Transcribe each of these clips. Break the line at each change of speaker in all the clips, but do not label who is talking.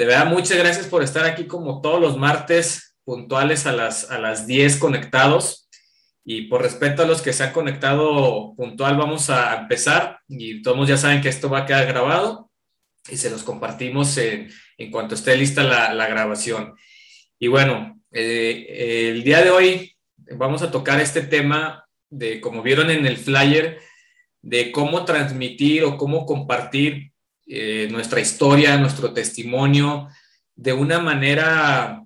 De verdad, muchas gracias por estar aquí como todos los martes puntuales a las, a las 10 conectados. Y por respeto a los que se han conectado puntual, vamos a empezar. Y todos ya saben que esto va a quedar grabado y se los compartimos en, en cuanto esté lista la, la grabación. Y bueno, eh, el día de hoy vamos a tocar este tema de, como vieron en el flyer, de cómo transmitir o cómo compartir eh, nuestra historia, nuestro testimonio de una manera,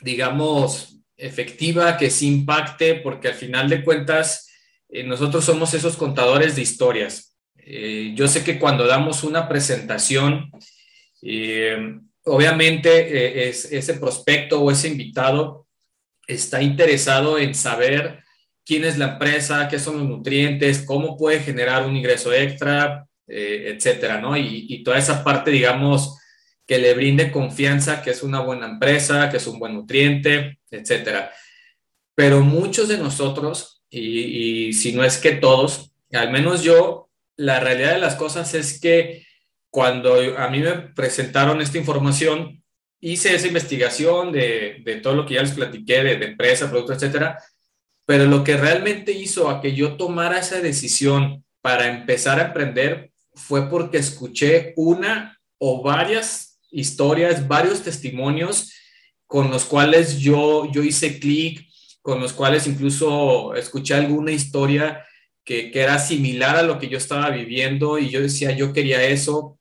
digamos, efectiva, que sí impacte, porque al final de cuentas eh, nosotros somos esos contadores de historias. Eh, yo sé que cuando damos una presentación, obviamente ese prospecto o ese invitado está interesado en saber quién es la empresa, qué son los nutrientes, cómo puede generar un ingreso extra, eh, etcétera, ¿no? Y, toda esa parte, digamos, que le brinde confianza, que es una buena empresa, que es un buen nutriente, etcétera. Pero muchos de nosotros, y, y si no es que todos, al menos yo, la realidad de las cosas es que cuando a mí me presentaron esta información, hice esa investigación de, de todo lo que ya les platiqué, de empresa, producto, etcétera, pero lo que realmente hizo a que yo tomara esa decisión para empezar a emprender fue porque escuché una o varias historias, varios testimonios con los cuales yo, yo hice clic, con los cuales incluso escuché alguna historia que, que, era similar a lo que yo estaba viviendo y yo decía, yo quería eso.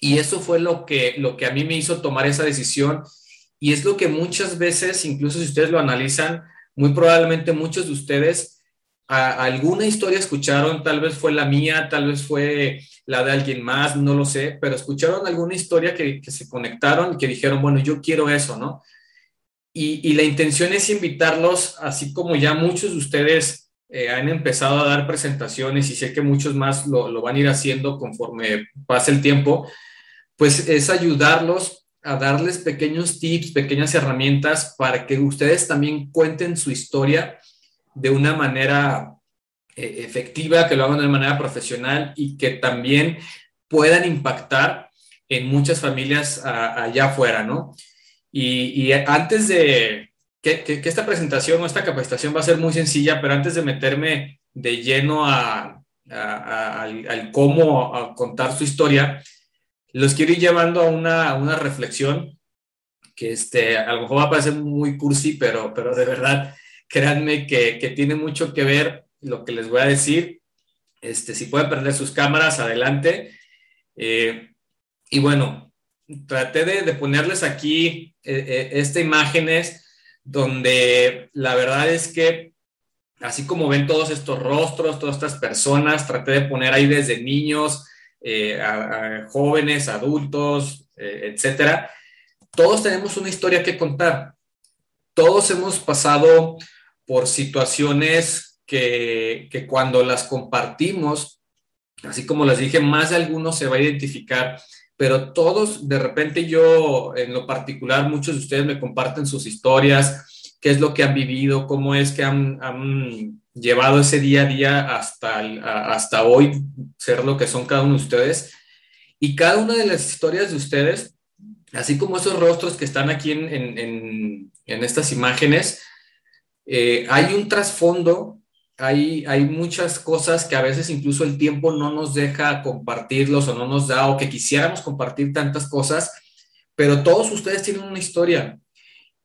Y eso fue lo que, lo que a mí me hizo tomar esa decisión. Y es lo que muchas veces, incluso si ustedes lo analizan, muy probablemente muchos de ustedes alguna historia escucharon, tal vez fue la mía, tal vez fue la de alguien más, no lo sé, pero escucharon alguna historia que, que se conectaron y que dijeron, bueno, yo quiero eso, ¿no? Y, y, la intención es invitarlos, así como ya muchos de ustedes eh, han empezado a dar presentaciones y sé que muchos más lo, lo van a ir haciendo conforme pase el tiempo, pues es ayudarlos a darles pequeños tips, pequeñas herramientas para que ustedes también cuenten su historia de una manera efectiva, que lo hagan de manera profesional y que también puedan impactar en muchas familias allá afuera, ¿no? Y, antes de que, esta presentación o esta capacitación va a ser muy sencilla, pero antes de meterme de lleno a, al, cómo contar su historia, los quiero ir llevando a una, una reflexión que este, a lo mejor va a parecer muy cursi, pero, pero de verdad, créanme que, que tiene mucho que ver lo que les voy a decir. Este, si pueden prender sus cámaras, adelante. Eh, y bueno, traté de, ponerles aquí eh, eh, estas imágenes donde la verdad es que, así como ven todos estos rostros, todas estas personas, traté de poner ahí desde niños, eh, jóvenes, adultos, etcétera. Todos tenemos una historia que contar. Todos hemos pasado por situaciones que, cuando las compartimos, así como les dije, más de algunos se va a identificar, pero todos, de repente yo, en lo particular, muchos de ustedes me comparten sus historias, qué es lo que han vivido, cómo es que han, llevado ese día a día hasta, hasta hoy, ser lo que son cada uno de ustedes. Y cada una de las historias de ustedes, así como esos rostros que están aquí en, en, en, estas imágenes, eh, hay un trasfondo, hay, muchas cosas que a veces incluso el tiempo no nos deja compartirlos o no nos da o que quisiéramos compartir tantas cosas, pero todos ustedes tienen una historia.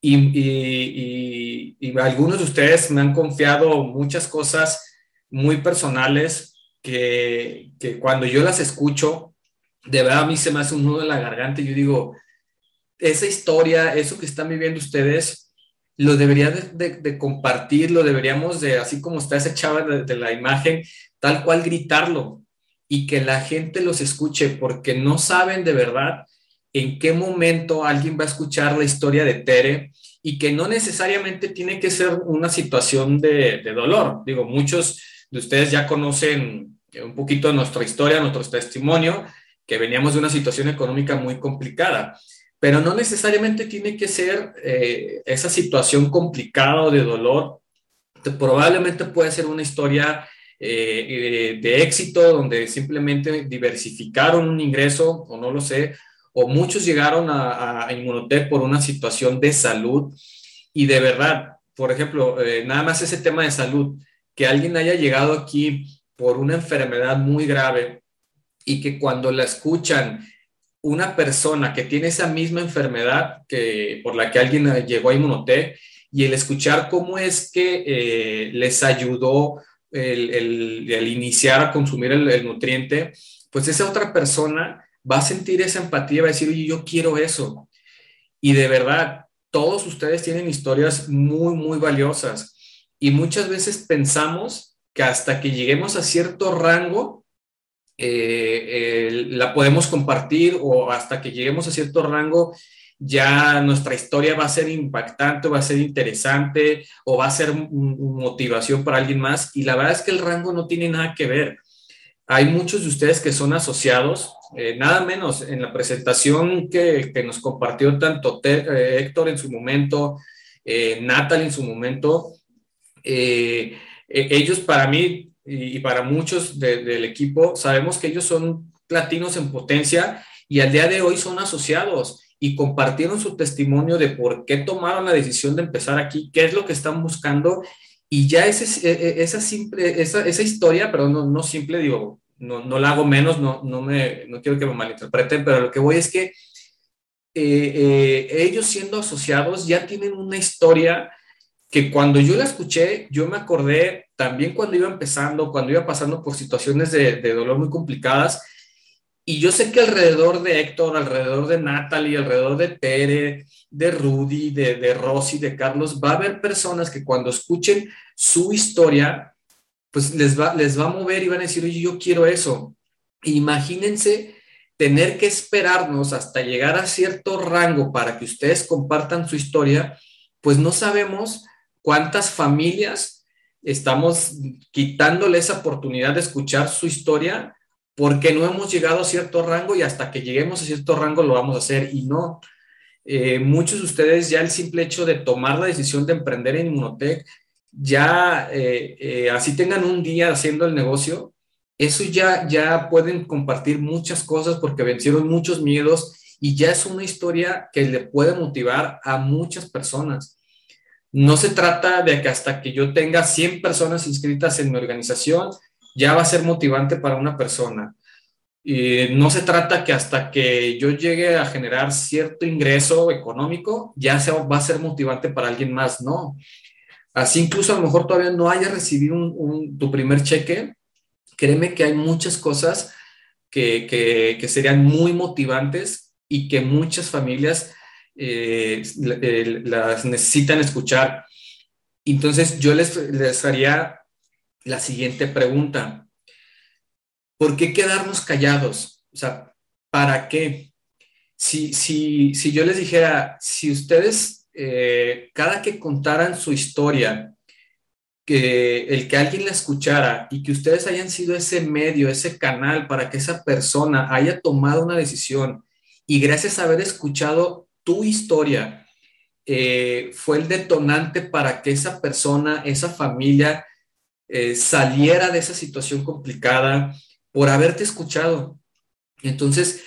Y, y, algunos de ustedes me han confiado muchas cosas muy personales que, que, cuando yo las escucho, de verdad a mí se me hace un nudo en la garganta y yo digo, esa historia, eso que están viviendo ustedes, lo debería de, de, compartir, lo deberíamos de, así como está esa chava de, de la imagen, tal cual gritarlo y que la gente los escuche porque no saben de verdad en qué momento alguien va a escuchar la historia de Tere y que no necesariamente tiene que ser una situación de dolor. Digo, muchos de ustedes ya conocen un poquito nuestra historia, nuestro testimonio, que veníamos de una situación económica muy complicada, pero no necesariamente tiene que ser eh, esa situación complicada o de dolor. Probablemente puede ser una historia eh, de éxito donde simplemente diversificaron un ingreso o no lo sé, o muchos llegaron a, a Inmunotech por una situación de salud y de verdad, por ejemplo, eh, nada más ese tema de salud, que alguien haya llegado aquí por una enfermedad muy grave y que cuando la escuchan una persona que tiene esa misma enfermedad que por la que alguien llegó a Inmunotech y el escuchar cómo es que eh, les ayudó el, iniciar a consumir el, nutriente, pues esa otra persona va a sentir esa empatía, va a decir, oye, yo quiero eso. Y de verdad, todos ustedes tienen historias muy, muy valiosas. Y muchas veces pensamos que hasta que lleguemos a cierto rango, eh, la podemos compartir o hasta que lleguemos a cierto rango, ya nuestra historia va a ser impactante, va a ser interesante o va a ser motivación para alguien más. Y la verdad es que el rango no tiene nada que ver. Hay muchos de ustedes que son asociados, eh, nada menos en la presentación que, nos compartió tanto eh, Héctor en su momento, Natalie en su momento. Ellos para mí y, para muchos del equipo, sabemos que ellos son platinos en potencia y al día de hoy son asociados y compartieron su testimonio de por qué tomaron la decisión de empezar aquí, qué es lo que están buscando. Y ya ese, e, e, esa, simple, esa, esa historia, pero no, no simple, digo, no, no la hago menos, no, no, me, no quiero que me malinterpreten, pero lo que voy es que eh, eh, ellos siendo asociados ya tienen una historia que cuando yo la escuché, yo me acordé también cuando iba empezando, cuando iba pasando por situaciones de, de dolor muy complicadas, y yo sé que alrededor de Héctor, alrededor de Natalie, alrededor de Tere, de Rudy, de, de Rosy, de Carlos, va a haber personas que cuando escuchen su historia, pues les va, les va a mover y van a decir, oye, yo quiero eso. Imagínense tener que esperarnos hasta llegar a cierto rango para que ustedes compartan su historia, pues no sabemos cuántas familias estamos quitándole esa oportunidad de escuchar su historia porque no hemos llegado a cierto rango y hasta que lleguemos a cierto rango lo vamos a hacer y no. Eh, muchos de ustedes ya el simple hecho de tomar la decisión de emprender en Inmunotech, ya eh, eh, así tengan un día haciendo el negocio, eso ya, ya pueden compartir muchas cosas porque vencieron muchos miedos y ya es una historia que le puede motivar a muchas personas. No se trata de que hasta que yo tenga 100 personas inscritas en mi organización, ya va a ser motivante para una persona. Y no se trata que hasta que yo llegue a generar cierto ingreso económico, ya se, va a ser motivante para alguien más, no. Así incluso a lo mejor todavía no haya recibido tu primer cheque, créeme que hay muchas cosas que, que, serían muy motivantes y que muchas familias eh, las necesitan escuchar. Entonces yo les, les haría la siguiente pregunta. ¿Por qué quedarnos callados? O sea, ¿para qué? Si, si, si yo les dijera, si ustedes, eh, cada que contaran su historia, que el que alguien la escuchara y que ustedes hayan sido ese medio, ese canal para que esa persona haya tomado una decisión y gracias a haber escuchado tu historia, eh, fue el detonante para que esa persona, esa familia, eh, saliera de esa situación complicada por haberte escuchado. Entonces,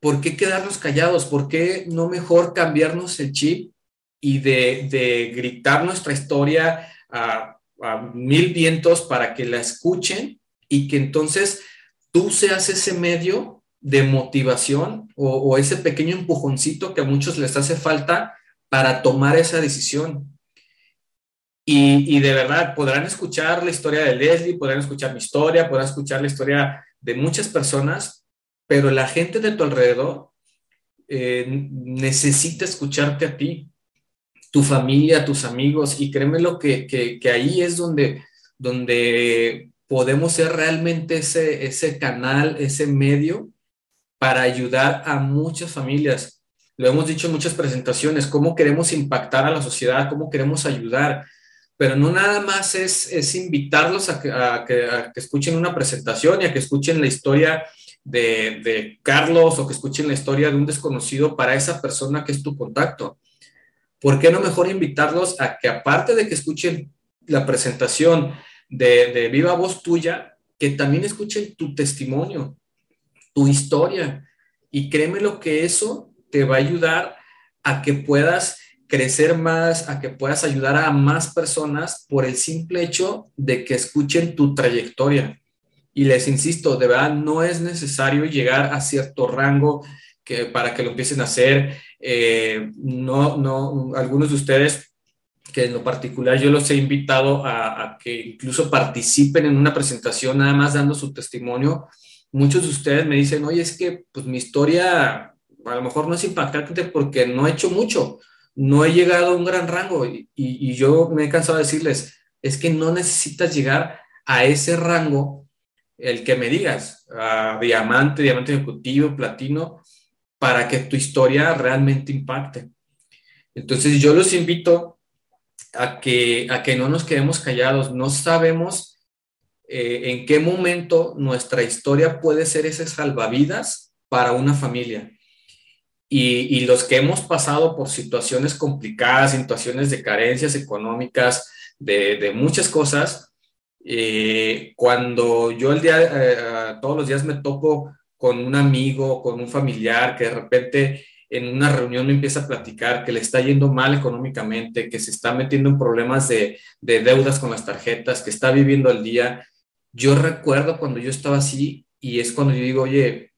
¿por qué quedarnos callados? ¿Por qué no mejor cambiarnos el chip y de, gritar nuestra historia a, mil vientos para que la escuchen y que entonces tú seas ese medio de motivación o, ese pequeño empujoncito que a muchos les hace falta para tomar esa decisión? Y, de verdad, podrán escuchar la historia de Leslie, podrán escuchar mi historia, podrán escuchar la historia de muchas personas, pero la gente de tu alrededor eh, necesita escucharte a ti, tu familia, tus amigos, y créeme lo que, que, ahí es donde, donde podemos ser realmente ese, ese canal, ese medio para ayudar a muchas familias. Lo hemos dicho en muchas presentaciones, cómo queremos impactar a la sociedad, cómo queremos ayudar pero no nada más es, es invitarlos a que, escuchen una presentación y a que escuchen la historia de, de, Carlos o que escuchen la historia de un desconocido para esa persona que es tu contacto. ¿Por qué no mejor invitarlos a que aparte de que escuchen la presentación de, de viva voz tuya, que también escuchen tu testimonio, tu historia, Y créeme lo que eso te va a ayudar a que puedas crecer más, a que puedas ayudar a más personas por el simple hecho de que escuchen tu trayectoria. Y les insisto, de verdad, no es necesario llegar a cierto rango que, para que lo empiecen a hacer. Eh, no, no, algunos de ustedes que en lo particular yo los he invitado a, que incluso participen en una presentación, nada más dando su testimonio. Muchos de ustedes me dicen, oye, es que pues mi historia a lo mejor no es impactante porque no he hecho mucho, no he llegado a un gran rango y, yo me he cansado de decirles, es que no necesitas llegar a ese rango, el que me digas, a diamante, diamante ejecutivo, platino, para que tu historia realmente impacte. Entonces yo los invito a que, a que no nos quedemos callados. No sabemos eh, en qué momento nuestra historia puede ser ese salvavidas para una familia. Y, los que hemos pasado por situaciones complicadas, situaciones de carencias económicas, de, muchas cosas, eh, cuando yo el día, eh, todos los días me topo con un amigo, con un familiar que de repente en una reunión me empieza a platicar que le está yendo mal económicamente, que se está metiendo en problemas de, deudas con las tarjetas, que está viviendo al día. Yo recuerdo cuando yo estaba así y es cuando yo digo, oye,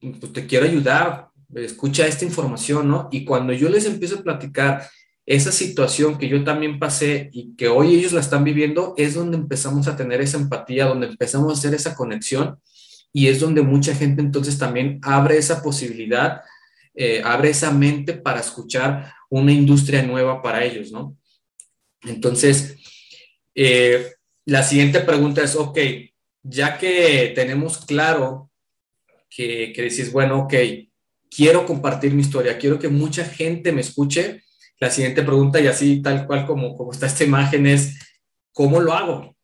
pues te quiero ayudar, escucha esta información, ¿no? Y cuando yo les empiezo a platicar esa situación que yo también pasé y que hoy ellos la están viviendo, es donde empezamos a tener esa empatía, donde empezamos a hacer esa conexión y es donde mucha gente entonces también abre esa posibilidad, eh, abre esa mente para escuchar una industria nueva para ellos, ¿no? Entonces, eh, la siguiente pregunta es, ok, ya que tenemos claro que, que decís, bueno, ok, quiero compartir mi historia, quiero que mucha gente me escuche, la siguiente pregunta, y así tal cual como, como está esta imagen, es, ¿cómo lo hago? O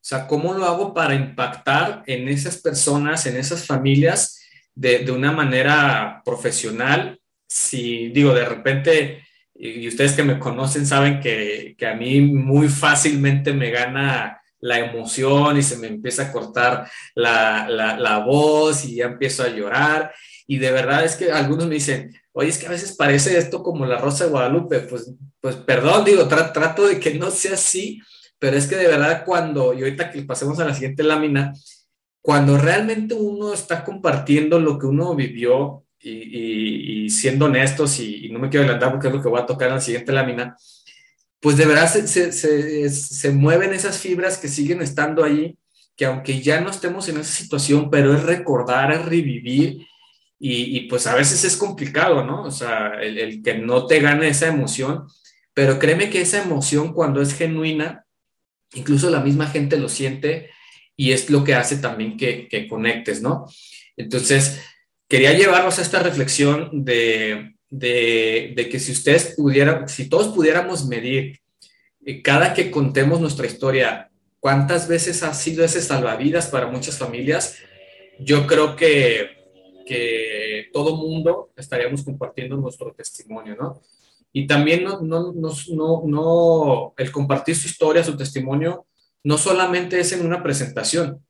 sea, ¿cómo lo hago para impactar en esas personas, en esas familias de, de una manera profesional? Si digo, de repente, y ustedes que me conocen saben que, que a mí muy fácilmente me gana la emoción y se me empieza a cortar la, la, voz y ya empiezo a llorar. Y de verdad es que algunos me dicen, oye, es que a veces parece esto como la Rosa de Guadalupe. Pues, pues perdón, digo, trato de que no sea así, pero es que de verdad cuando, y ahorita que pasemos a la siguiente lámina, cuando realmente uno está compartiendo lo que uno vivió y, siendo honestos, y, no me quiero adelantar porque es lo que voy a tocar en la siguiente lámina, pues de verdad se, se, se, mueven esas fibras que siguen estando ahí, que aunque ya no estemos en esa situación, pero es recordar, es revivir, y, y pues a veces es complicado, ¿no? O sea, el, el que no te gane esa emoción, pero créeme que esa emoción cuando es genuina, incluso la misma gente lo siente y es lo que hace también que, conectes, ¿no? Entonces, quería llevarnos a esta reflexión de, que si ustedes pudieran, si todos pudiéramos medir eh, cada que contemos nuestra historia, cuántas veces ha sido ese salvavidas para muchas familias, yo creo que, que todo mundo estaríamos compartiendo nuestro testimonio, ¿no? Y también no, no, no, no, el compartir su historia, su testimonio, no solamente es en una presentación,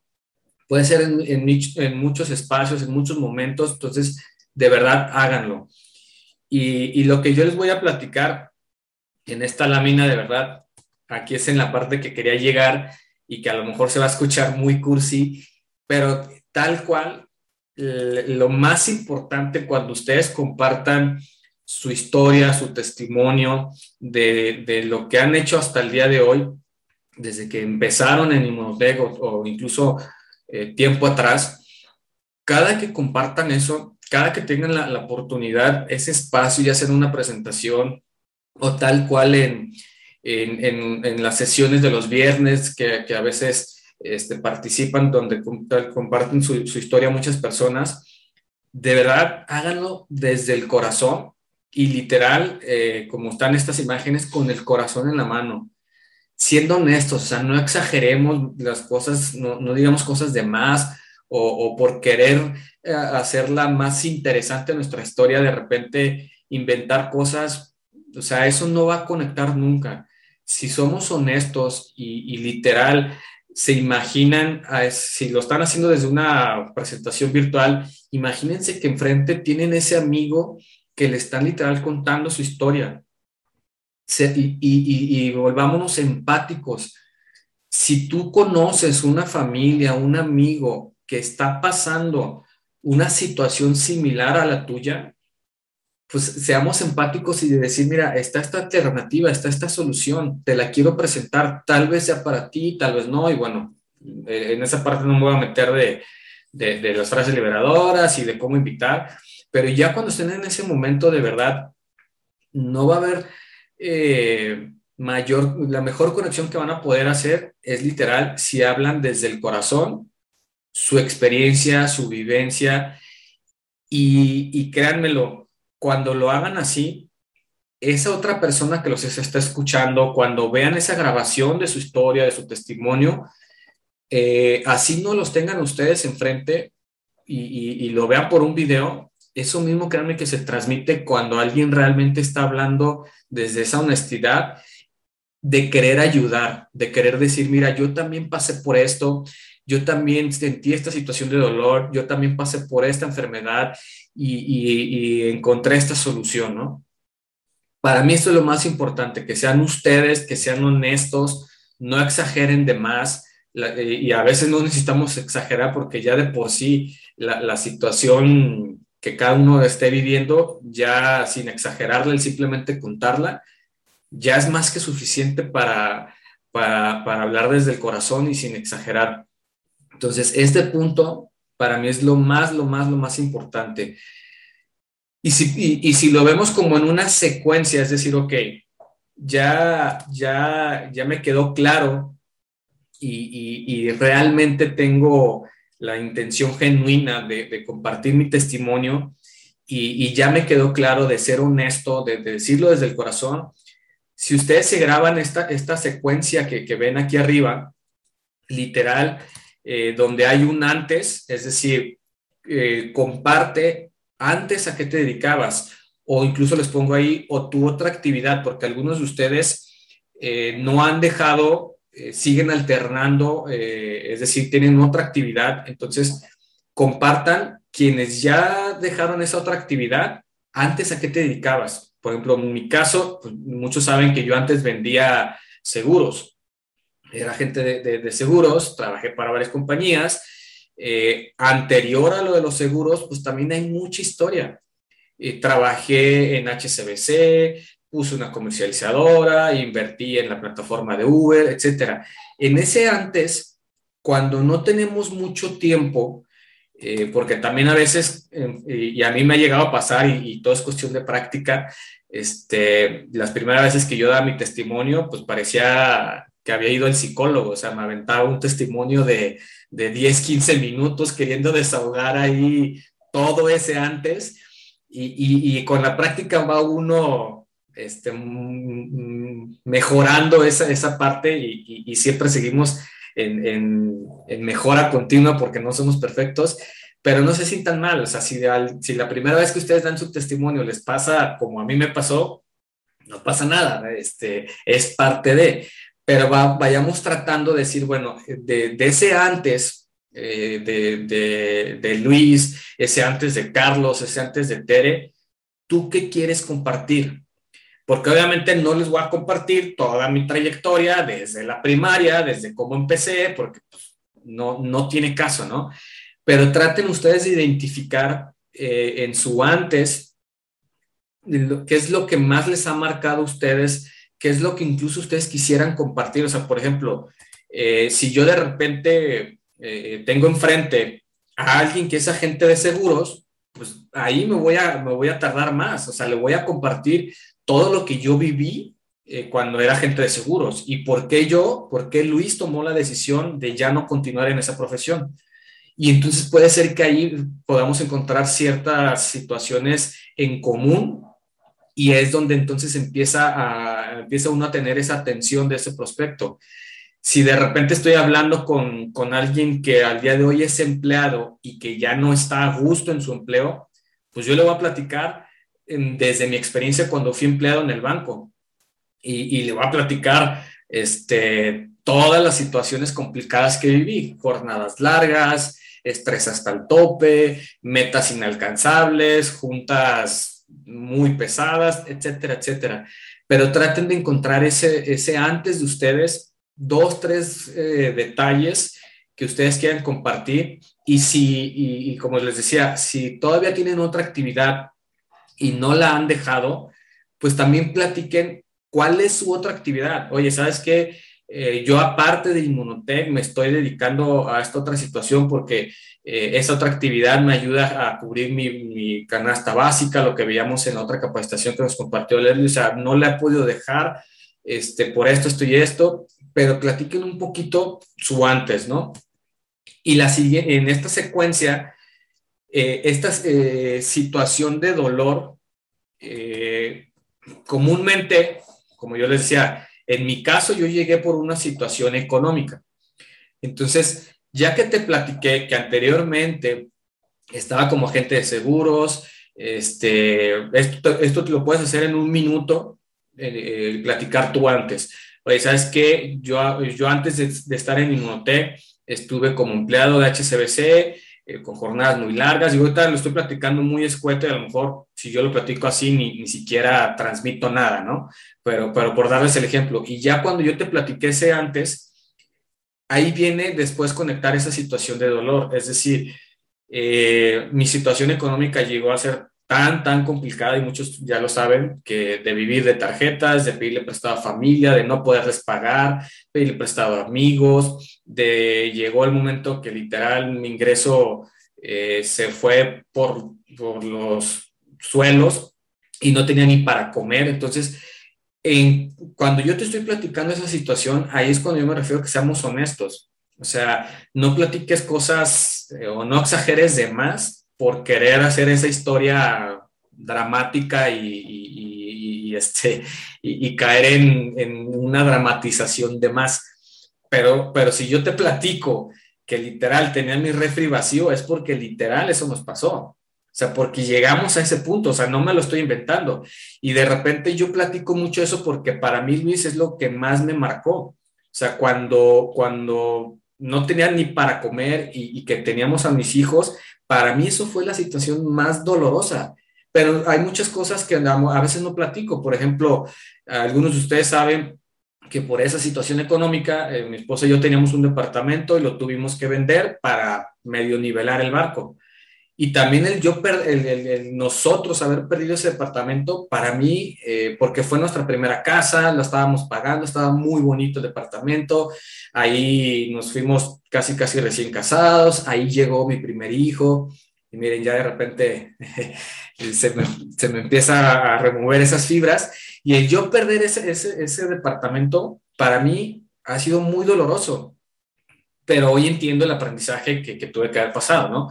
puede ser en, en, en muchos espacios, en muchos momentos, entonces de verdad háganlo. Y, lo que yo les voy a platicar en esta lámina, de verdad, aquí es en la parte que quería llegar y que a lo mejor se va a escuchar muy cursi, pero tal cual, lo más importante cuando ustedes compartan su historia, su testimonio de, de, lo que han hecho hasta el día de hoy, desde que empezaron en Inmunotech o, incluso eh, tiempo atrás, cada que compartan eso, cada que tengan la, oportunidad, ese espacio, ya sea en una presentación o tal cual en, en, en, en las sesiones de los viernes que, que a veces este, participan, donde comparten su, su historia muchas personas, de verdad háganlo desde el corazón y literal, eh, como están estas imágenes, con el corazón en la mano. Siendo honestos, o sea, no exageremos las cosas, no, no digamos cosas de más o, por querer eh, hacerla más interesante nuestra historia, de repente inventar cosas, o sea, eso no va a conectar nunca. Si somos honestos y, y literal se imaginan, si lo están haciendo desde una presentación virtual, imagínense que enfrente tienen ese amigo que le están literal contando su historia. y, volvámonos empáticos. Si tú conoces una familia, un amigo que está pasando una situación similar a la tuya, pues seamos empáticos y de decir, mira, está esta alternativa, está esta solución, te la quiero presentar, tal vez sea para ti, tal vez no, y bueno, eh, en esa parte no me voy a meter de, de, las frases liberadoras y de cómo invitar, pero ya cuando estén en ese momento de verdad, no va a haber eh, mayor, la mejor conexión que van a poder hacer es literal si hablan desde el corazón, su experiencia, su vivencia, y, y créanmelo, cuando lo hagan así, esa otra persona que los está escuchando, cuando vean esa grabación de su historia, de su testimonio, eh, así no los tengan ustedes enfrente y, y, lo vean por un video, eso mismo créanme que se transmite cuando alguien realmente está hablando desde esa honestidad de querer ayudar, de querer decir, mira, yo también pasé por esto, yo también sentí esta situación de dolor, yo también pasé por esta enfermedad y, encontré esta solución, ¿no? Para mí esto es lo más importante, que sean ustedes, que sean honestos, no exageren de más, eh, y a veces no necesitamos exagerar porque ya de por sí la, situación que cada uno esté viviendo, ya sin exagerarla, simplemente contarla, ya es más que suficiente para, para, para hablar desde el corazón y sin exagerar. Entonces, este punto para mí es lo más, lo más, lo más importante. Y si, y, si lo vemos como en una secuencia, es decir, ok, ya, ya, ya me quedó claro y, y, realmente tengo la intención genuina de, de compartir mi testimonio y, ya me quedó claro de ser honesto, de, decirlo desde el corazón. Si ustedes se graban esta, esta secuencia que, que ven aquí arriba, literal, eh, donde hay un antes, es decir, eh, comparte antes a qué te dedicabas, o incluso les pongo ahí, o tu otra actividad, porque algunos de ustedes eh, no han dejado, siguen alternando, es decir, tienen otra actividad, entonces compartan quienes ya dejaron esa otra actividad, antes a qué te dedicabas. Por ejemplo, en mi caso, pues, muchos saben que yo antes vendía seguros era agente de, seguros, trabajé para varias compañías. Eh, anterior a lo de los seguros, pues también hay mucha historia. Eh, trabajé en HCBC, puse una comercializadora, invertí en la plataforma de Uber, etc. En ese antes, cuando no tenemos mucho tiempo, eh, porque también a veces, y a mí me ha llegado a pasar, y, y, todo es cuestión de práctica, este, las primeras veces que yo daba mi testimonio, pues parecía que había ido al psicólogo, o sea, me aventaba un testimonio de, de 10, 15 minutos queriendo desahogar ahí todo ese antes. Y, y, con la práctica va uno este, mejorando esa, esa parte y, siempre seguimos en, en, mejora continua porque no somos perfectos, pero no se sientan mal, o sea, si, si la primera vez que ustedes dan su testimonio les pasa como a mí me pasó, no pasa nada, este, es parte de, pero vayamos tratando de decir, bueno, de, ese antes eh, de, de, Luis, ese antes de Carlos, ese antes de Tere, ¿tú qué quieres compartir? Porque obviamente no les voy a compartir toda mi trayectoria desde la primaria, desde cómo empecé, porque pues, no, no tiene caso, ¿no? Pero traten ustedes de identificar eh, en su antes qué es lo que más les ha marcado a ustedes qué es lo que incluso ustedes quisieran compartir. O sea, por ejemplo, eh, si yo de repente eh, tengo enfrente a alguien que es agente de seguros, pues ahí me voy, a, me voy a tardar más. O sea, le voy a compartir todo lo que yo viví eh, cuando era agente de seguros y por qué yo, por qué Luis tomó la decisión de ya no continuar en esa profesión. Y entonces puede ser que ahí podamos encontrar ciertas situaciones en común y es donde entonces empieza, a, empieza uno a tener esa atención de ese prospecto. Si de repente estoy hablando con, con alguien que al día de hoy es empleado y que ya no está a gusto en su empleo, pues yo le voy a platicar desde mi experiencia cuando fui empleado en el banco y, y le voy a platicar este, todas las situaciones complicadas que viví, jornadas largas, estrés hasta el tope, metas inalcanzables, juntas muy pesadas, etcétera, etcétera. Pero traten de encontrar ese, ese antes de ustedes, dos, tres eh, detalles que ustedes quieran compartir y si, y, como les decía, si todavía tienen otra actividad y no la han dejado, pues también platiquen cuál es su otra actividad. Oye, ¿sabes qué? Eh, yo aparte de Inmunotech me estoy dedicando a esta otra situación porque eh, esa otra actividad me ayuda a cubrir mi, canasta básica, lo que veíamos en otra capacitación que nos compartió Leslie, o sea, no la he podido dejar este, por esto, esto y esto, pero platiquen un poquito su antes, ¿no? Y la en esta secuencia, eh, esta situación de dolor, comúnmente, como yo les decía, en mi caso, yo llegué por una situación económica. Entonces, ya que te platiqué que anteriormente estaba como agente de seguros, este, esto, esto lo puedes hacer en un minuto, eh, platicar tú antes. Oye, ¿sabes qué? Yo, yo antes de, estar en Inmunotech estuve como empleado de HCBC, eh, con jornadas muy largas, y ahorita lo estoy platicando muy escueto y a lo mejor si yo lo platico así ni, ni siquiera transmito nada, ¿no? Pero, pero por darles el ejemplo, y ya cuando yo te platiqué ese antes, ahí viene después conectar esa situación de dolor, es decir, eh, mi situación económica llegó a ser tan, tan complicada y muchos ya lo saben, que de vivir de tarjetas, de pedirle prestado a familia, de no poderles pagar, pedirle prestado a amigos, de llegó el momento que literal mi ingreso eh, se fue por, por, los suelos y no tenía ni para comer. Entonces, en, cuando yo te estoy platicando esa situación, ahí es cuando yo me refiero a que seamos honestos. O sea, no platiques cosas eh, o no exageres de más por querer hacer esa historia dramática y, este, y, caer en, una dramatización de más pero, pero si yo te platico que literal tenía mi refri vacío, es porque literal eso nos pasó. O sea, porque llegamos a ese punto, o sea, no me lo estoy inventando. Y de repente yo platico mucho eso porque para mí, Luis, es lo que más me marcó. O sea, cuando, cuando no tenía ni para comer y que teníamos a mis hijos, para mí eso fue la situación más dolorosa. Pero hay muchas cosas que a veces no platico. Por ejemplo, algunos de ustedes saben que por esa situación económica, eh, mi esposa y yo teníamos un departamento y lo tuvimos que vender para medio nivelar el barco. Y también el yo el, nosotros haber perdido ese departamento, para mí, eh, porque fue nuestra primera casa, la estábamos pagando, estaba muy bonito el departamento, ahí nos fuimos casi, casi recién casados, ahí llegó mi primer hijo, y miren, ya de repente se, me, se, me, empieza a remover esas fibras. Y el yo perder ese, ese, ese, departamento para mí ha sido muy doloroso, pero hoy entiendo el aprendizaje que, que tuve que haber pasado, ¿no?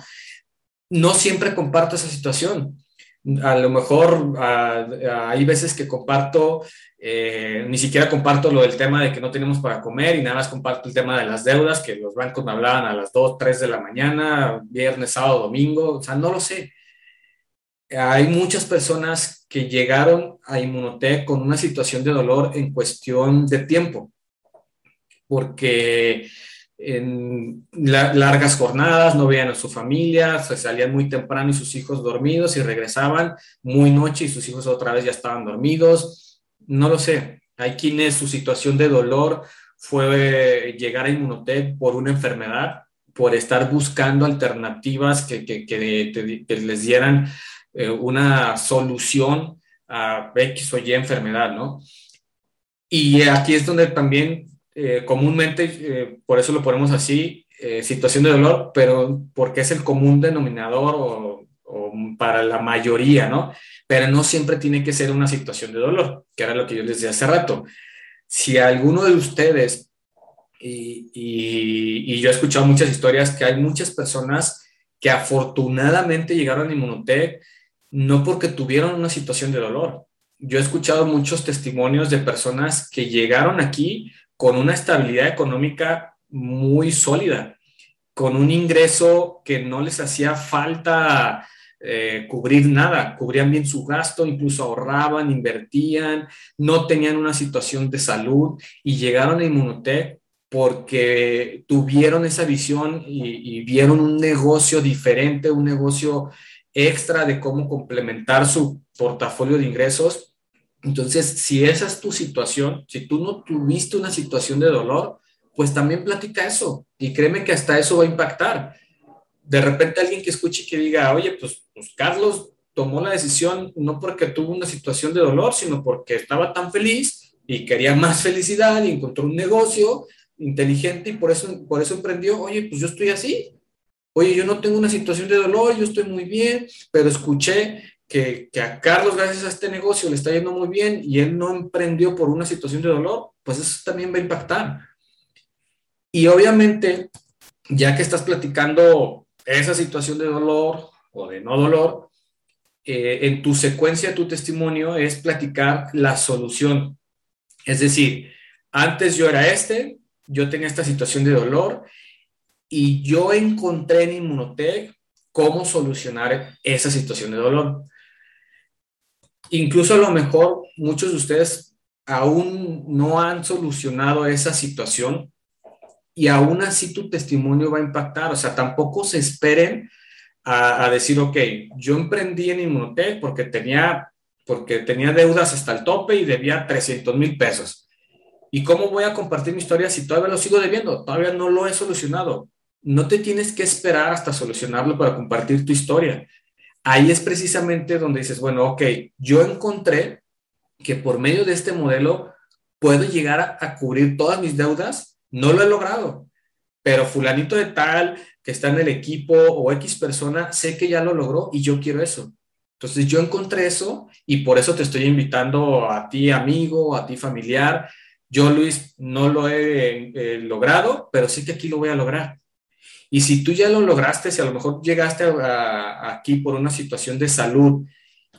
No siempre comparto esa situación. A lo mejor hay veces que comparto eh, ni siquiera comparto lo del tema de que no tenemos para comer y nada más comparto el tema de las deudas, que los bancos me hablaban a las 2, 3 de la mañana, viernes, sábado, domingo, o sea, no lo sé. Hay muchas personas que llegaron a Inmunotech con una situación de dolor en cuestión de tiempo, porque en largas jornadas no veían a su familia, se salían muy temprano y sus hijos dormidos y regresaban muy noche y sus hijos otra vez ya estaban dormidos no lo sé. Hay quienes su situación de dolor fue llegar a Inmunotech por una enfermedad, por estar buscando alternativas que, les dieran eh, una solución a X o Y enfermedad, ¿no? Y aquí es donde también eh, comúnmente, eh, por eso lo ponemos así, situación de dolor, pero porque es el común denominador o para la mayoría, ¿no? Pero no siempre tiene que ser una situación de dolor, que era lo que yo les decía hace rato. Si alguno de ustedes, y, y, yo he escuchado muchas historias que hay muchas personas que afortunadamente llegaron a Inmunotech no porque tuvieron una situación de dolor. Yo he escuchado muchos testimonios de personas que llegaron aquí con una estabilidad económica muy sólida, con un ingreso que no les hacía falta eh, cubrir nada, cubrían bien su gasto, incluso ahorraban, invertían, no tenían una situación de salud y llegaron a Inmunotech porque tuvieron esa visión y, vieron un negocio diferente, un negocio extra de cómo complementar su portafolio de ingresos. Entonces, si esa es tu situación, si tú no tuviste una situación de dolor, pues también platica eso y créeme que hasta eso va a impactar. De repente alguien que escuche y que diga, oye, pues, pues Carlos tomó la decisión no porque tuvo una situación de dolor, sino porque estaba tan feliz y quería más felicidad y encontró un negocio inteligente y por eso, por eso emprendió, oye, pues yo estoy así. Oye, yo no tengo una situación de dolor, yo estoy muy bien, pero escuché que, que, a Carlos, gracias a este negocio, le está yendo muy bien y él no emprendió por una situación de dolor, pues eso también va a impactar. Y obviamente, ya que estás platicando esa situación de dolor o de no dolor, eh, en tu secuencia, tu testimonio es platicar la solución. Es decir, antes yo era este, yo tenía esta situación de dolor y yo encontré en Inmunotech cómo solucionar esa situación de dolor. Incluso a lo mejor muchos de ustedes aún no han solucionado esa situación y aún así tu testimonio va a impactar. O sea, tampoco se esperen a, decir, ok, yo emprendí en Inmunotech porque tenía, porque tenía deudas hasta el tope y debía 300 mil pesos. ¿Y cómo voy a compartir mi historia si todavía lo sigo debiendo? Todavía no lo he solucionado. No te tienes que esperar hasta solucionarlo para compartir tu historia. Ahí es precisamente donde dices, bueno, ok, yo encontré que por medio de este modelo puedo llegar a, cubrir todas mis deudas. No lo he logrado, pero fulanito de tal que está en el equipo o X persona, sé que ya lo logró y yo quiero eso. Entonces yo encontré eso y por eso te estoy invitando a ti amigo, a ti familiar, yo, Luis, no lo he eh, logrado, pero sí que aquí lo voy a lograr. Y si tú ya lo lograste, si a lo mejor llegaste aquí por una situación de salud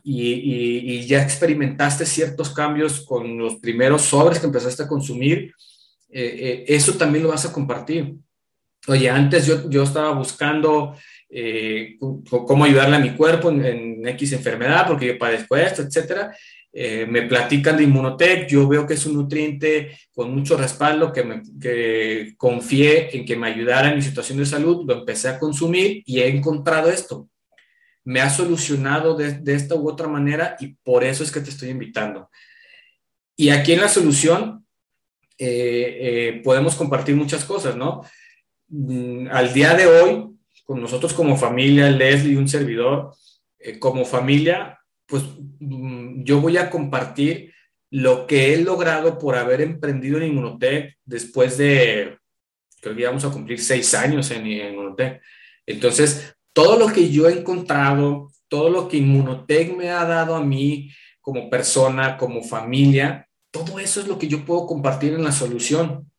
y, ya experimentaste ciertos cambios con los primeros sobres que empezaste a consumir, eh, eh, eso también lo vas a compartir. Oye, antes yo, yo estaba buscando cómo ayudarle a mi cuerpo en, en, X enfermedad porque yo padezco esto, etcétera. Eh, me platican de Inmunotech, yo veo que es un nutriente con mucho respaldo, que, me, que confié en que me ayudara en mi situación de salud, lo empecé a consumir y he encontrado esto. Me ha solucionado de, esta u otra manera y por eso es que te estoy invitando. Y aquí en la solución eh, eh, podemos compartir muchas cosas, ¿no? Mm, al día de hoy, con nosotros como familia, Leslie y un servidor, como familia, pues mm, yo voy a compartir lo que he logrado por haber emprendido en Inmunotech después de, creo que vamos a cumplir seis años en Inmunotech. Entonces, todo lo que yo he encontrado, todo lo que Inmunotech me ha dado a mí como persona, como familia, todo eso es lo que yo puedo compartir en la solución.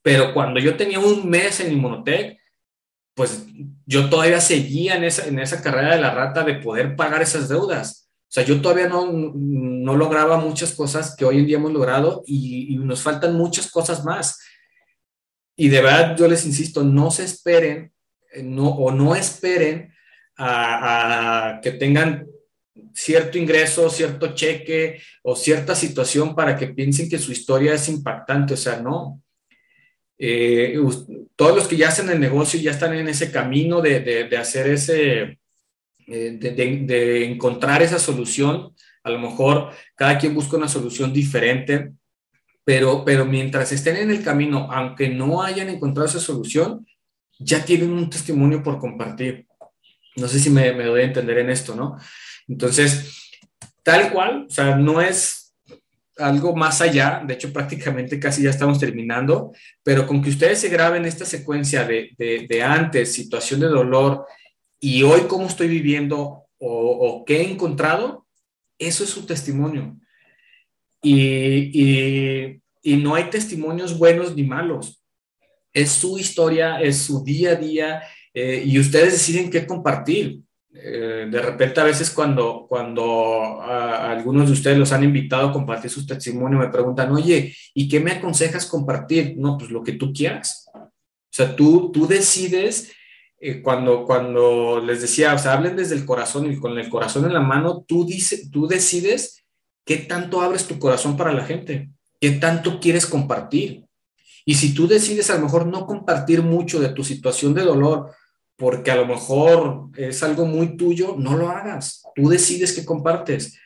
Pero cuando yo tenía un mes en Inmunotech, pues yo todavía seguía en esa, en esa carrera de la rata de poder pagar esas deudas sea, yo todavía no, no lograba muchas cosas que hoy en día hemos logrado y, nos faltan muchas cosas más. Y de verdad, yo les insisto, no se esperen eh, o no esperen a, que tengan cierto ingreso, cierto cheque o cierta situación para que piensen que su historia es impactante. O sea, no. Eh, todos los que ya hacen el negocio ya están en ese camino de, de hacer ese, eh, de, encontrar esa solución. A lo mejor cada quien busca una solución diferente, pero, pero mientras estén en el camino, aunque no hayan encontrado esa solución, ya tienen un testimonio por compartir. No sé si me, me doy a entender en esto, ¿no? Entonces, tal cual, o sea, no es algo más allá, de hecho prácticamente casi ya estamos terminando, pero con que ustedes se graben esta secuencia de, de, de antes, situación de dolor, y hoy cómo estoy viviendo o, qué he encontrado, eso es su testimonio. Y, no hay testimonios buenos ni malos. Es su historia, es su día a día eh, y ustedes deciden qué compartir. Eh, de repente a veces cuando, cuando algunos de ustedes los han invitado a compartir su testimonio, me preguntan, oye, ¿y qué me aconsejas compartir? No, pues lo que tú quieras. O sea, tú, tú decides eh, cuando, cuando les decía, o sea, hablen desde el corazón y con el corazón en la mano, tú, dice, tú decides qué tanto abres tu corazón para la gente, qué tanto quieres compartir. Y si tú decides a lo mejor no compartir mucho de tu situación de dolor, porque a lo mejor es algo muy tuyo, no lo hagas. Tú decides qué compartes.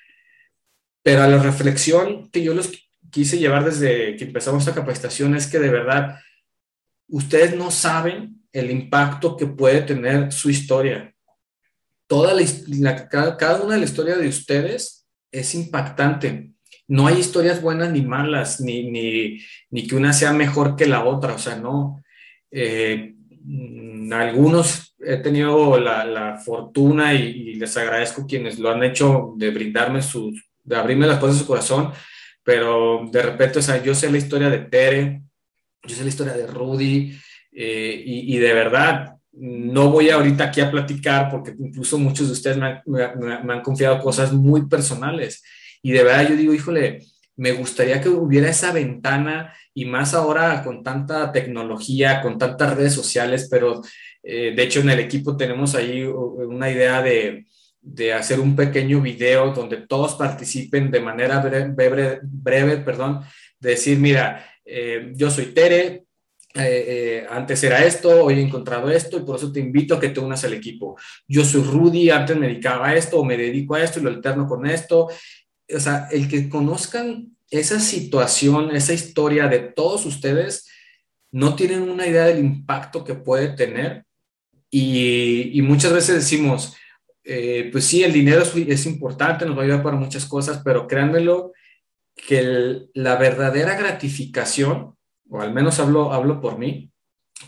Pero a la reflexión que yo les quise llevar desde que empezamos esta capacitación es que de verdad ustedes no saben el impacto que puede tener su historia. Toda la, cada una de la historia de ustedes es impactante. No hay historias buenas ni malas, ni, ni, ni que una sea mejor que la otra, o sea, no. Eh, mm, algunos he tenido la, la fortuna y, les agradezco quienes lo han hecho de brindarme sus, de abrirme las cosas de su corazón, pero de repente, o sea, yo sé la historia de Tere, yo sé la historia de Rudy, eh, y, y, de verdad, no voy ahorita aquí a platicar porque incluso muchos de ustedes me han, me, me han, confiado cosas muy personales. Y de verdad yo digo, híjole, me gustaría que hubiera esa ventana y más ahora con tanta tecnología, con tantas redes sociales, pero eh, de hecho en el equipo tenemos ahí una idea de, de hacer un pequeño video donde todos participen de manera breve, breve, breve perdón, de decir, mira, eh, yo soy Tere, eh, eh, antes era esto, hoy he encontrado esto y por eso te invito a que te unas al equipo. Yo soy Rudy, antes me dedicaba a esto o me dedico a esto y lo alterno con esto. O sea, el que conozcan esa situación, esa historia de todos ustedes, no tienen una idea del impacto que puede tener y, y muchas veces decimos, eh, pues sí, el dinero es, es, importante, nos va a ayudar para muchas cosas, pero créanmelo que el, la verdadera gratificación, o al menos hablo, hablo por mí,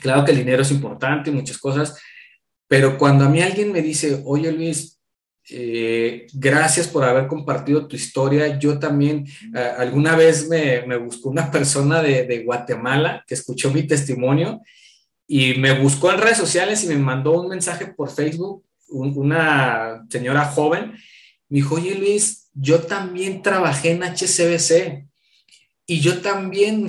claro que el dinero es importante muchas cosas, pero cuando a mí alguien me dice, oye Luis, eh, gracias por haber compartido tu historia. Yo también, eh, alguna vez me, me, buscó una persona de, de, Guatemala que escuchó mi testimonio y me buscó en redes sociales y me mandó un mensaje por Facebook un, una señora joven, me dijo, oye Luis, yo también trabajé en HCBC y yo también,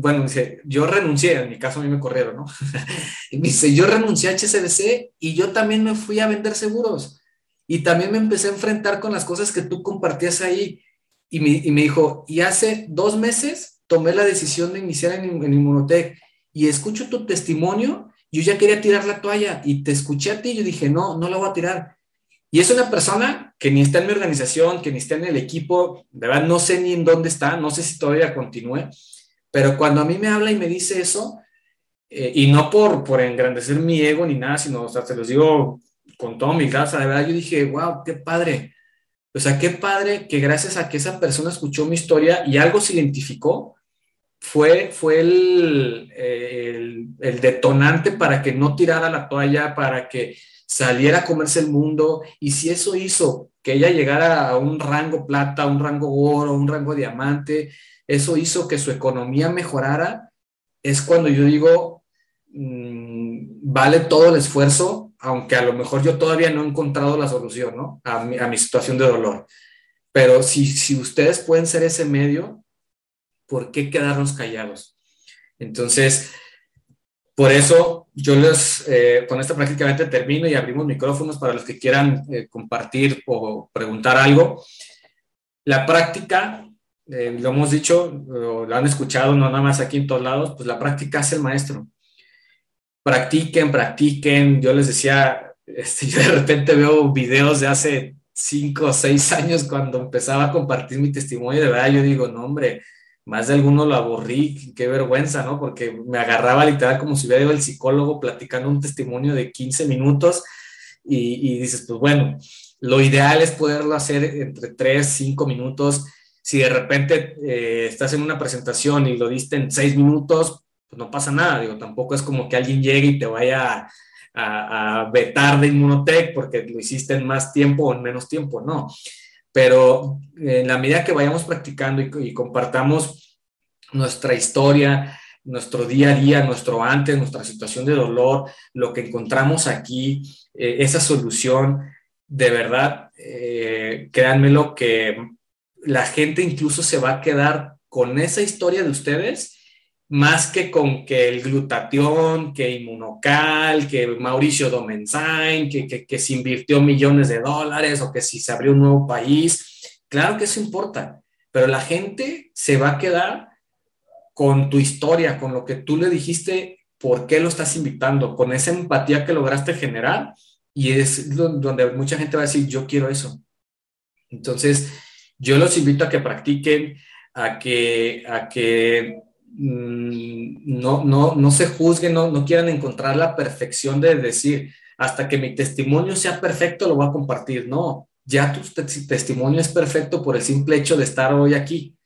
bueno, dice, yo renuncié, en mi caso a mí me corrieron, ¿no? y dice, yo renuncié a HCBC y yo también me fui a vender seguros y también me empecé a enfrentar con las cosas que tú compartías ahí. Y me, y me dijo, y hace dos meses tomé la decisión de iniciar en, en Inmunotech y escucho tu testimonio yo ya quería tirar la toalla y te escuché a ti yo dije, no, no la voy a tirar. Y es una persona que ni está en mi organización, que ni está en el equipo, de verdad no sé ni en dónde está, no sé si todavía continúe, pero cuando a mí me habla y me dice eso, eh, y no por, por engrandecer mi ego ni nada, sino, o sea, se los digo con toda mi casa, de verdad yo dije, wow, qué padre. O sea, qué padre que gracias a que esa persona escuchó mi historia y algo se identificó, fue, fue el, el, el, detonante para que no tirara la toalla, para que saliera a comerse el mundo. Y si eso hizo que ella llegara a un rango plata, un rango oro, un rango diamante, eso hizo que su economía mejorara, es cuando yo digo, mmm, vale todo el esfuerzo, aunque a lo mejor yo todavía no he encontrado la solución, ¿no? A mi, a mi situación de dolor. Pero si, si ustedes pueden ser ese medio, ¿por qué quedarnos callados? Entonces, por eso yo les, eh, con esto prácticamente termino y abrimos micrófonos para los que quieran eh, compartir o preguntar algo. La práctica, eh, lo hemos dicho, lo han escuchado, no nada más aquí en todos lados, pues la práctica es el maestro. Practiquen, practiquen. Yo les decía, este, yo de repente veo videos de hace cinco o seis años cuando empezaba a compartir mi testimonio, de verdad yo digo, no hombre, más de alguno lo aburrí, qué vergüenza, ¿no? Porque me agarraba literal como si hubiera ido el psicólogo platicando un testimonio de 15 minutos y, dices, pues bueno, lo ideal es poderlo hacer entre 3, 5 minutos. Si de repente eh, estás en una presentación y lo diste en 6 minutos, pues no pasa nada, digo, tampoco es como que alguien llegue y te vaya a, a vetar de Inmunotech porque lo hiciste en más tiempo o en menos tiempo, no pero en la medida que vayamos practicando y, compartamos nuestra historia, nuestro día a día, nuestro antes, nuestra situación de dolor, lo que encontramos aquí, eh, esa solución, de verdad, eh, créanmelo que la gente incluso se va a quedar con esa historia de ustedes más que con que el glutatión, que Inmunocal, que Mauricio Domenzain, que, que, que, se invirtió millones de dólares o que si se abrió un nuevo país. Claro que eso importa, pero la gente se va a quedar con tu historia, con lo que tú le dijiste, por qué lo estás invitando, con esa empatía que lograste generar. Y es donde mucha gente va a decir, yo quiero eso. Entonces, yo los invito a que practiquen, a que, a que no, no, no se juzguen, no, no quieran encontrar la perfección de decir, hasta que mi testimonio sea perfecto, lo voy a compartir. No, ya tu testimonio es perfecto por el simple hecho de estar hoy aquí,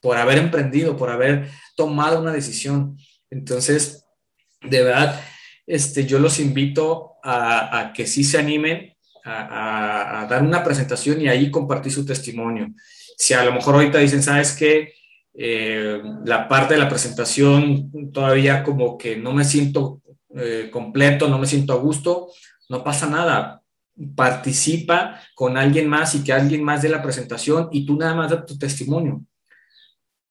por haber emprendido, por haber tomado una decisión. Entonces, de verdad, este, yo los invito a, que sí se animen a, dar una presentación y ahí compartir su testimonio. Si a lo mejor ahorita dicen, ¿sabes qué? Eh, la parte de la presentación todavía como que no me siento eh, completo, no me siento a gusto, no pasa nada. Participa con alguien más y que alguien más dé la presentación y tú nada más da tu testimonio.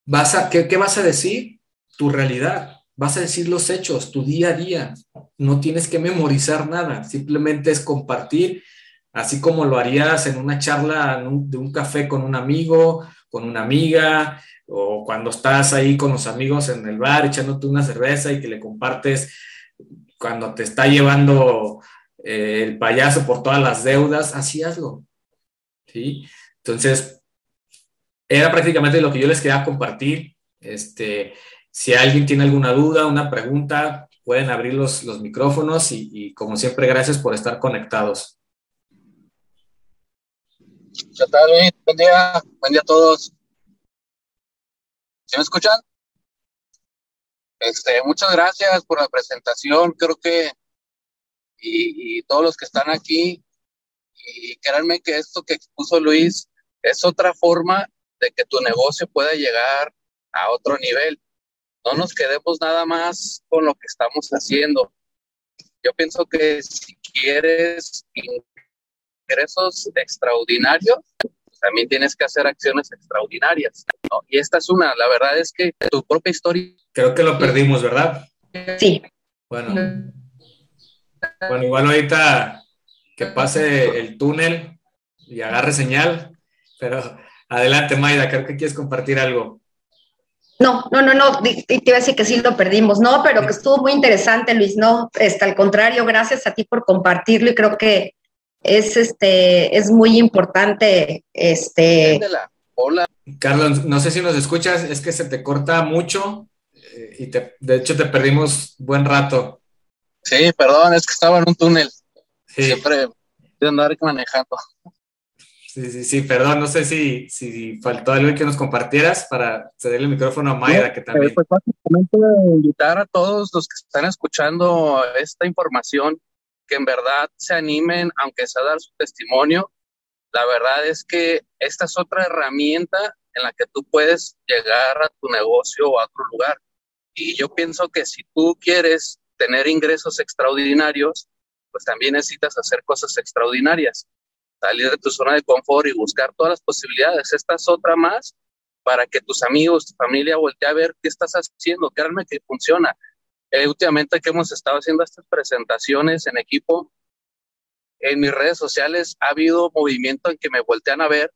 Vas a, ¿qué, ¿Qué vas a decir? Tu realidad. Vas a decir los hechos, tu día a día. No tienes que memorizar nada, simplemente es compartir, así como lo harías en una charla de un café con un amigo, con una amiga, o cuando estás ahí con los amigos en el bar echándote una cerveza y que le compartes cuando te está llevando eh, el payaso por todas las deudas, así hazlo. ¿sí? Entonces, era prácticamente lo que yo les quería compartir. Este, si alguien tiene alguna duda, una pregunta, pueden abrir los, micrófonos y, como siempre, gracias por estar conectados.
¿Qué tal, Buen día, buen día a todos. ¿Se me escuchan? Este, muchas gracias por la presentación. Creo que y, todos los que están aquí, y créanme que esto que expuso Luis es otra forma de que tu negocio pueda llegar a otro nivel. No nos quedemos nada más con lo que estamos haciendo. Yo pienso que si quieres ingresos extraordinarios, también tienes que hacer acciones extraordinarias. Y esta es una, la verdad es que tu propia historia.
Creo que lo perdimos, ¿verdad?
Sí.
Bueno. Bueno, igual ahorita que pase el túnel y agarre señal, pero adelante, Maida, creo que quieres compartir algo.
No, no, no, no, te iba a decir que sí lo perdimos, no, pero que estuvo muy interesante, Luis, no, este, al contrario, gracias a ti por compartirlo y creo que es este es muy importante este
Hola.
Carlos, no sé si nos escuchas, es que se te corta mucho eh, y de hecho te perdimos buen rato.
Sí, perdón, es que estaba en un túnel. Siempre de andar manejando.
Sí, sí, sí, perdón, no sé si, si faltó algo que nos compartieras para ceder el micrófono a Mayra, que también.
Pues básicamente invitar a todos los que están escuchando esta información que en verdad se animen, aunque sea dar su testimonio. La verdad es que esta es otra herramienta en la que tú puedes llegar a tu negocio o a otro lugar. Y yo pienso que si tú quieres tener ingresos extraordinarios, pues también necesitas hacer cosas extraordinarias. Salir de tu zona de confort y buscar todas las posibilidades. Esta es otra más para que tus amigos, tu familia voltee a ver qué estás haciendo, qué que funciona. Eh, últimamente que hemos estado haciendo estas presentaciones en equipo, en mis redes sociales ha habido movimiento en que me voltean a ver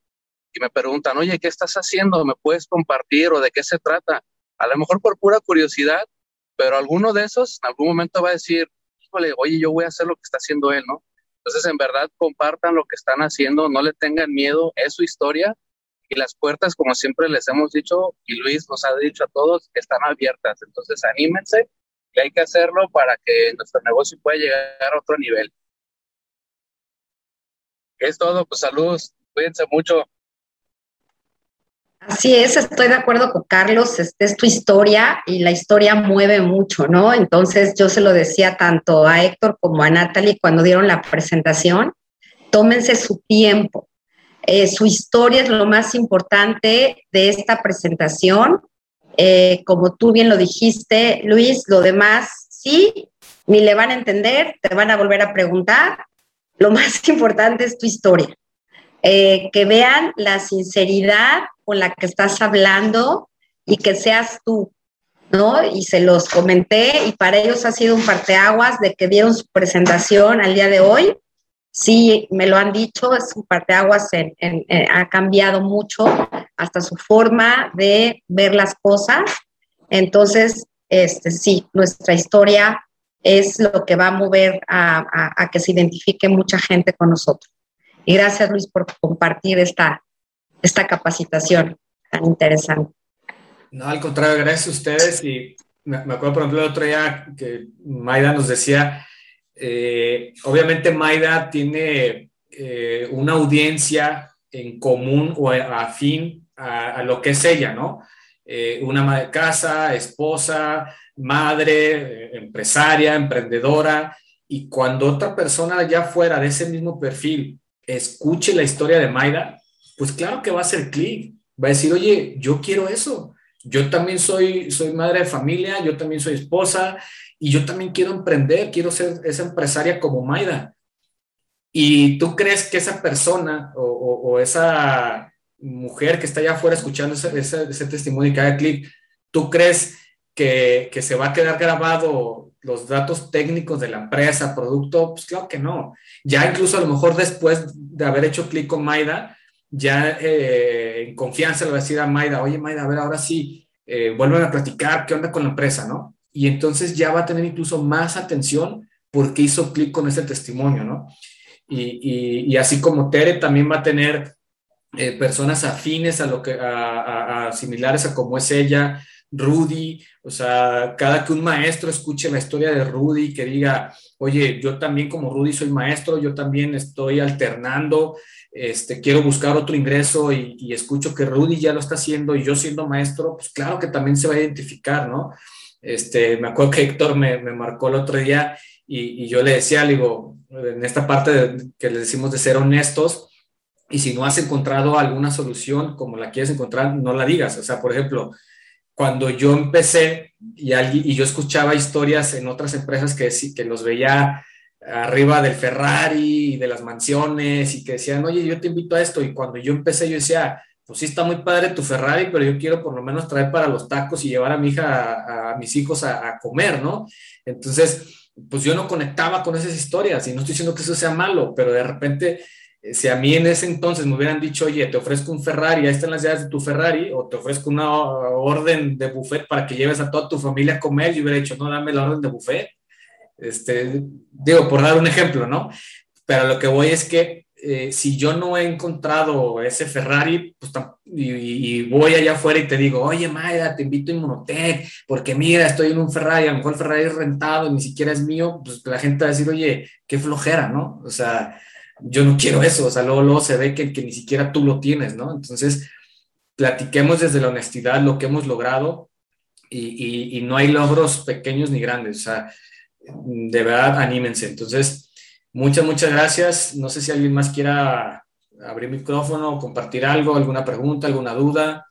y me preguntan, oye, ¿qué estás haciendo? ¿Me puedes compartir o de qué se trata? A lo mejor por pura curiosidad, pero alguno de esos en algún momento va a decir, oye, yo voy a hacer lo que está haciendo él, ¿no? Entonces, en verdad, compartan lo que están haciendo, no le tengan miedo, es su historia y las puertas, como siempre les hemos dicho, y Luis nos ha dicho a todos, están abiertas. Entonces, anímense y hay que hacerlo para que nuestro negocio pueda llegar a otro nivel. Es todo, pues saludos, cuídense mucho.
Así es, estoy de acuerdo con Carlos, esta es tu historia y la historia mueve mucho, ¿no? Entonces yo se lo decía tanto a Héctor como a Natalie cuando dieron la presentación, tómense su tiempo. Eh, su historia es lo más importante de esta presentación eh, como tú bien lo dijiste, Luis, lo demás sí, ni le van a entender, te van a volver a preguntar. Lo más importante es tu historia. Eh, que vean la sinceridad con la que estás hablando y que seas tú, ¿no? Y se los comenté y para ellos ha sido un parteaguas de que dieron su presentación al día de hoy sí me lo han dicho, es un parteaguas, en, ha cambiado mucho hasta su forma de ver las cosas Entonces, este, sí, nuestra historia es lo que va a mover a, que se identifique mucha gente con nosotros. Y gracias, Luis, por compartir esta, esta capacitación tan interesante.
No, al contrario, gracias a ustedes. Y me, acuerdo, por ejemplo, el otro día que Maida nos decía, eh, obviamente Maida tiene eh, una audiencia en común o afín a, lo que es ella, ¿no? Eh, una madre de casa, esposa, madre, empresaria, emprendedora, y cuando otra persona ya fuera de ese mismo perfil escuche la historia de Maida, pues claro que va a hacer clic, va a decir, oye, yo quiero eso, yo también soy, soy madre de familia, yo también soy esposa, y yo también quiero emprender, quiero ser esa empresaria como Maida. Y tú crees que esa persona o, esa mujer que está allá afuera escuchando ese, testimonio y que haga clic, tú crees que, que, se va a quedar grabado los datos técnicos de la empresa, producto, pues claro que no. Ya incluso a lo mejor después de haber hecho clic con Maida, ya eh, en confianza le va a decir a Maida, oye Maida, a ver, ahora sí, eh, vuelven a platicar, ¿qué onda con la empresa, no? Y entonces ya va a tener incluso más atención porque hizo clic con ese testimonio, ¿no? Y, y, así como Tere también va a tener eh, personas afines a lo que, a, similares a como es ella, Rudy, o sea, cada que un maestro escuche la historia de Rudy, que diga, oye, yo también como Rudy soy maestro, yo también estoy alternando, este, quiero buscar otro ingreso y, escucho que Rudy ya lo está haciendo y yo siendo maestro, pues claro que también se va a identificar, ¿no? Este, me acuerdo que Héctor me, me marcó el otro día y, y, yo le decía, le digo, en esta parte que le decimos de ser honestos, y si no has encontrado alguna solución como la quieres encontrar, no la digas. O sea, por ejemplo, cuando yo empecé y, y yo escuchaba historias en otras empresas que, que los veía arriba del Ferrari y de las mansiones y que decían, oye, yo te invito a esto. Y cuando yo empecé, yo decía, pues sí está muy padre tu Ferrari, pero yo quiero por lo menos traer para los tacos y llevar a mi hija, a, mis hijos a, comer, ¿no? Entonces, pues yo no conectaba con esas historias y no estoy diciendo que eso sea malo, pero de repente si a mí en ese entonces me hubieran dicho, oye, te ofrezco un Ferrari, ahí están las llaves de tu Ferrari, o te ofrezco una orden de buffet para que lleves a toda tu familia a comer, yo hubiera dicho, no, dame la orden de buffet. Este, digo, por dar un ejemplo, ¿no? Pero lo que voy es que eh, si yo no he encontrado ese Ferrari, pues, y, voy allá afuera y te digo, oye, Maida, te invito a Inmunotech, porque mira, estoy en un Ferrari, a lo mejor el Ferrari es rentado, ni siquiera es mío, pues la gente va a decir, oye, qué flojera, ¿no? O sea, yo no quiero eso, o sea, luego, luego se ve que, que ni siquiera tú lo tienes, ¿no? Entonces, platiquemos desde la honestidad lo que hemos logrado y, y, no hay logros pequeños ni grandes, o sea, de verdad, anímense. Entonces, muchas, muchas gracias. No sé si alguien más quiera abrir micrófono, compartir algo, alguna pregunta, alguna duda.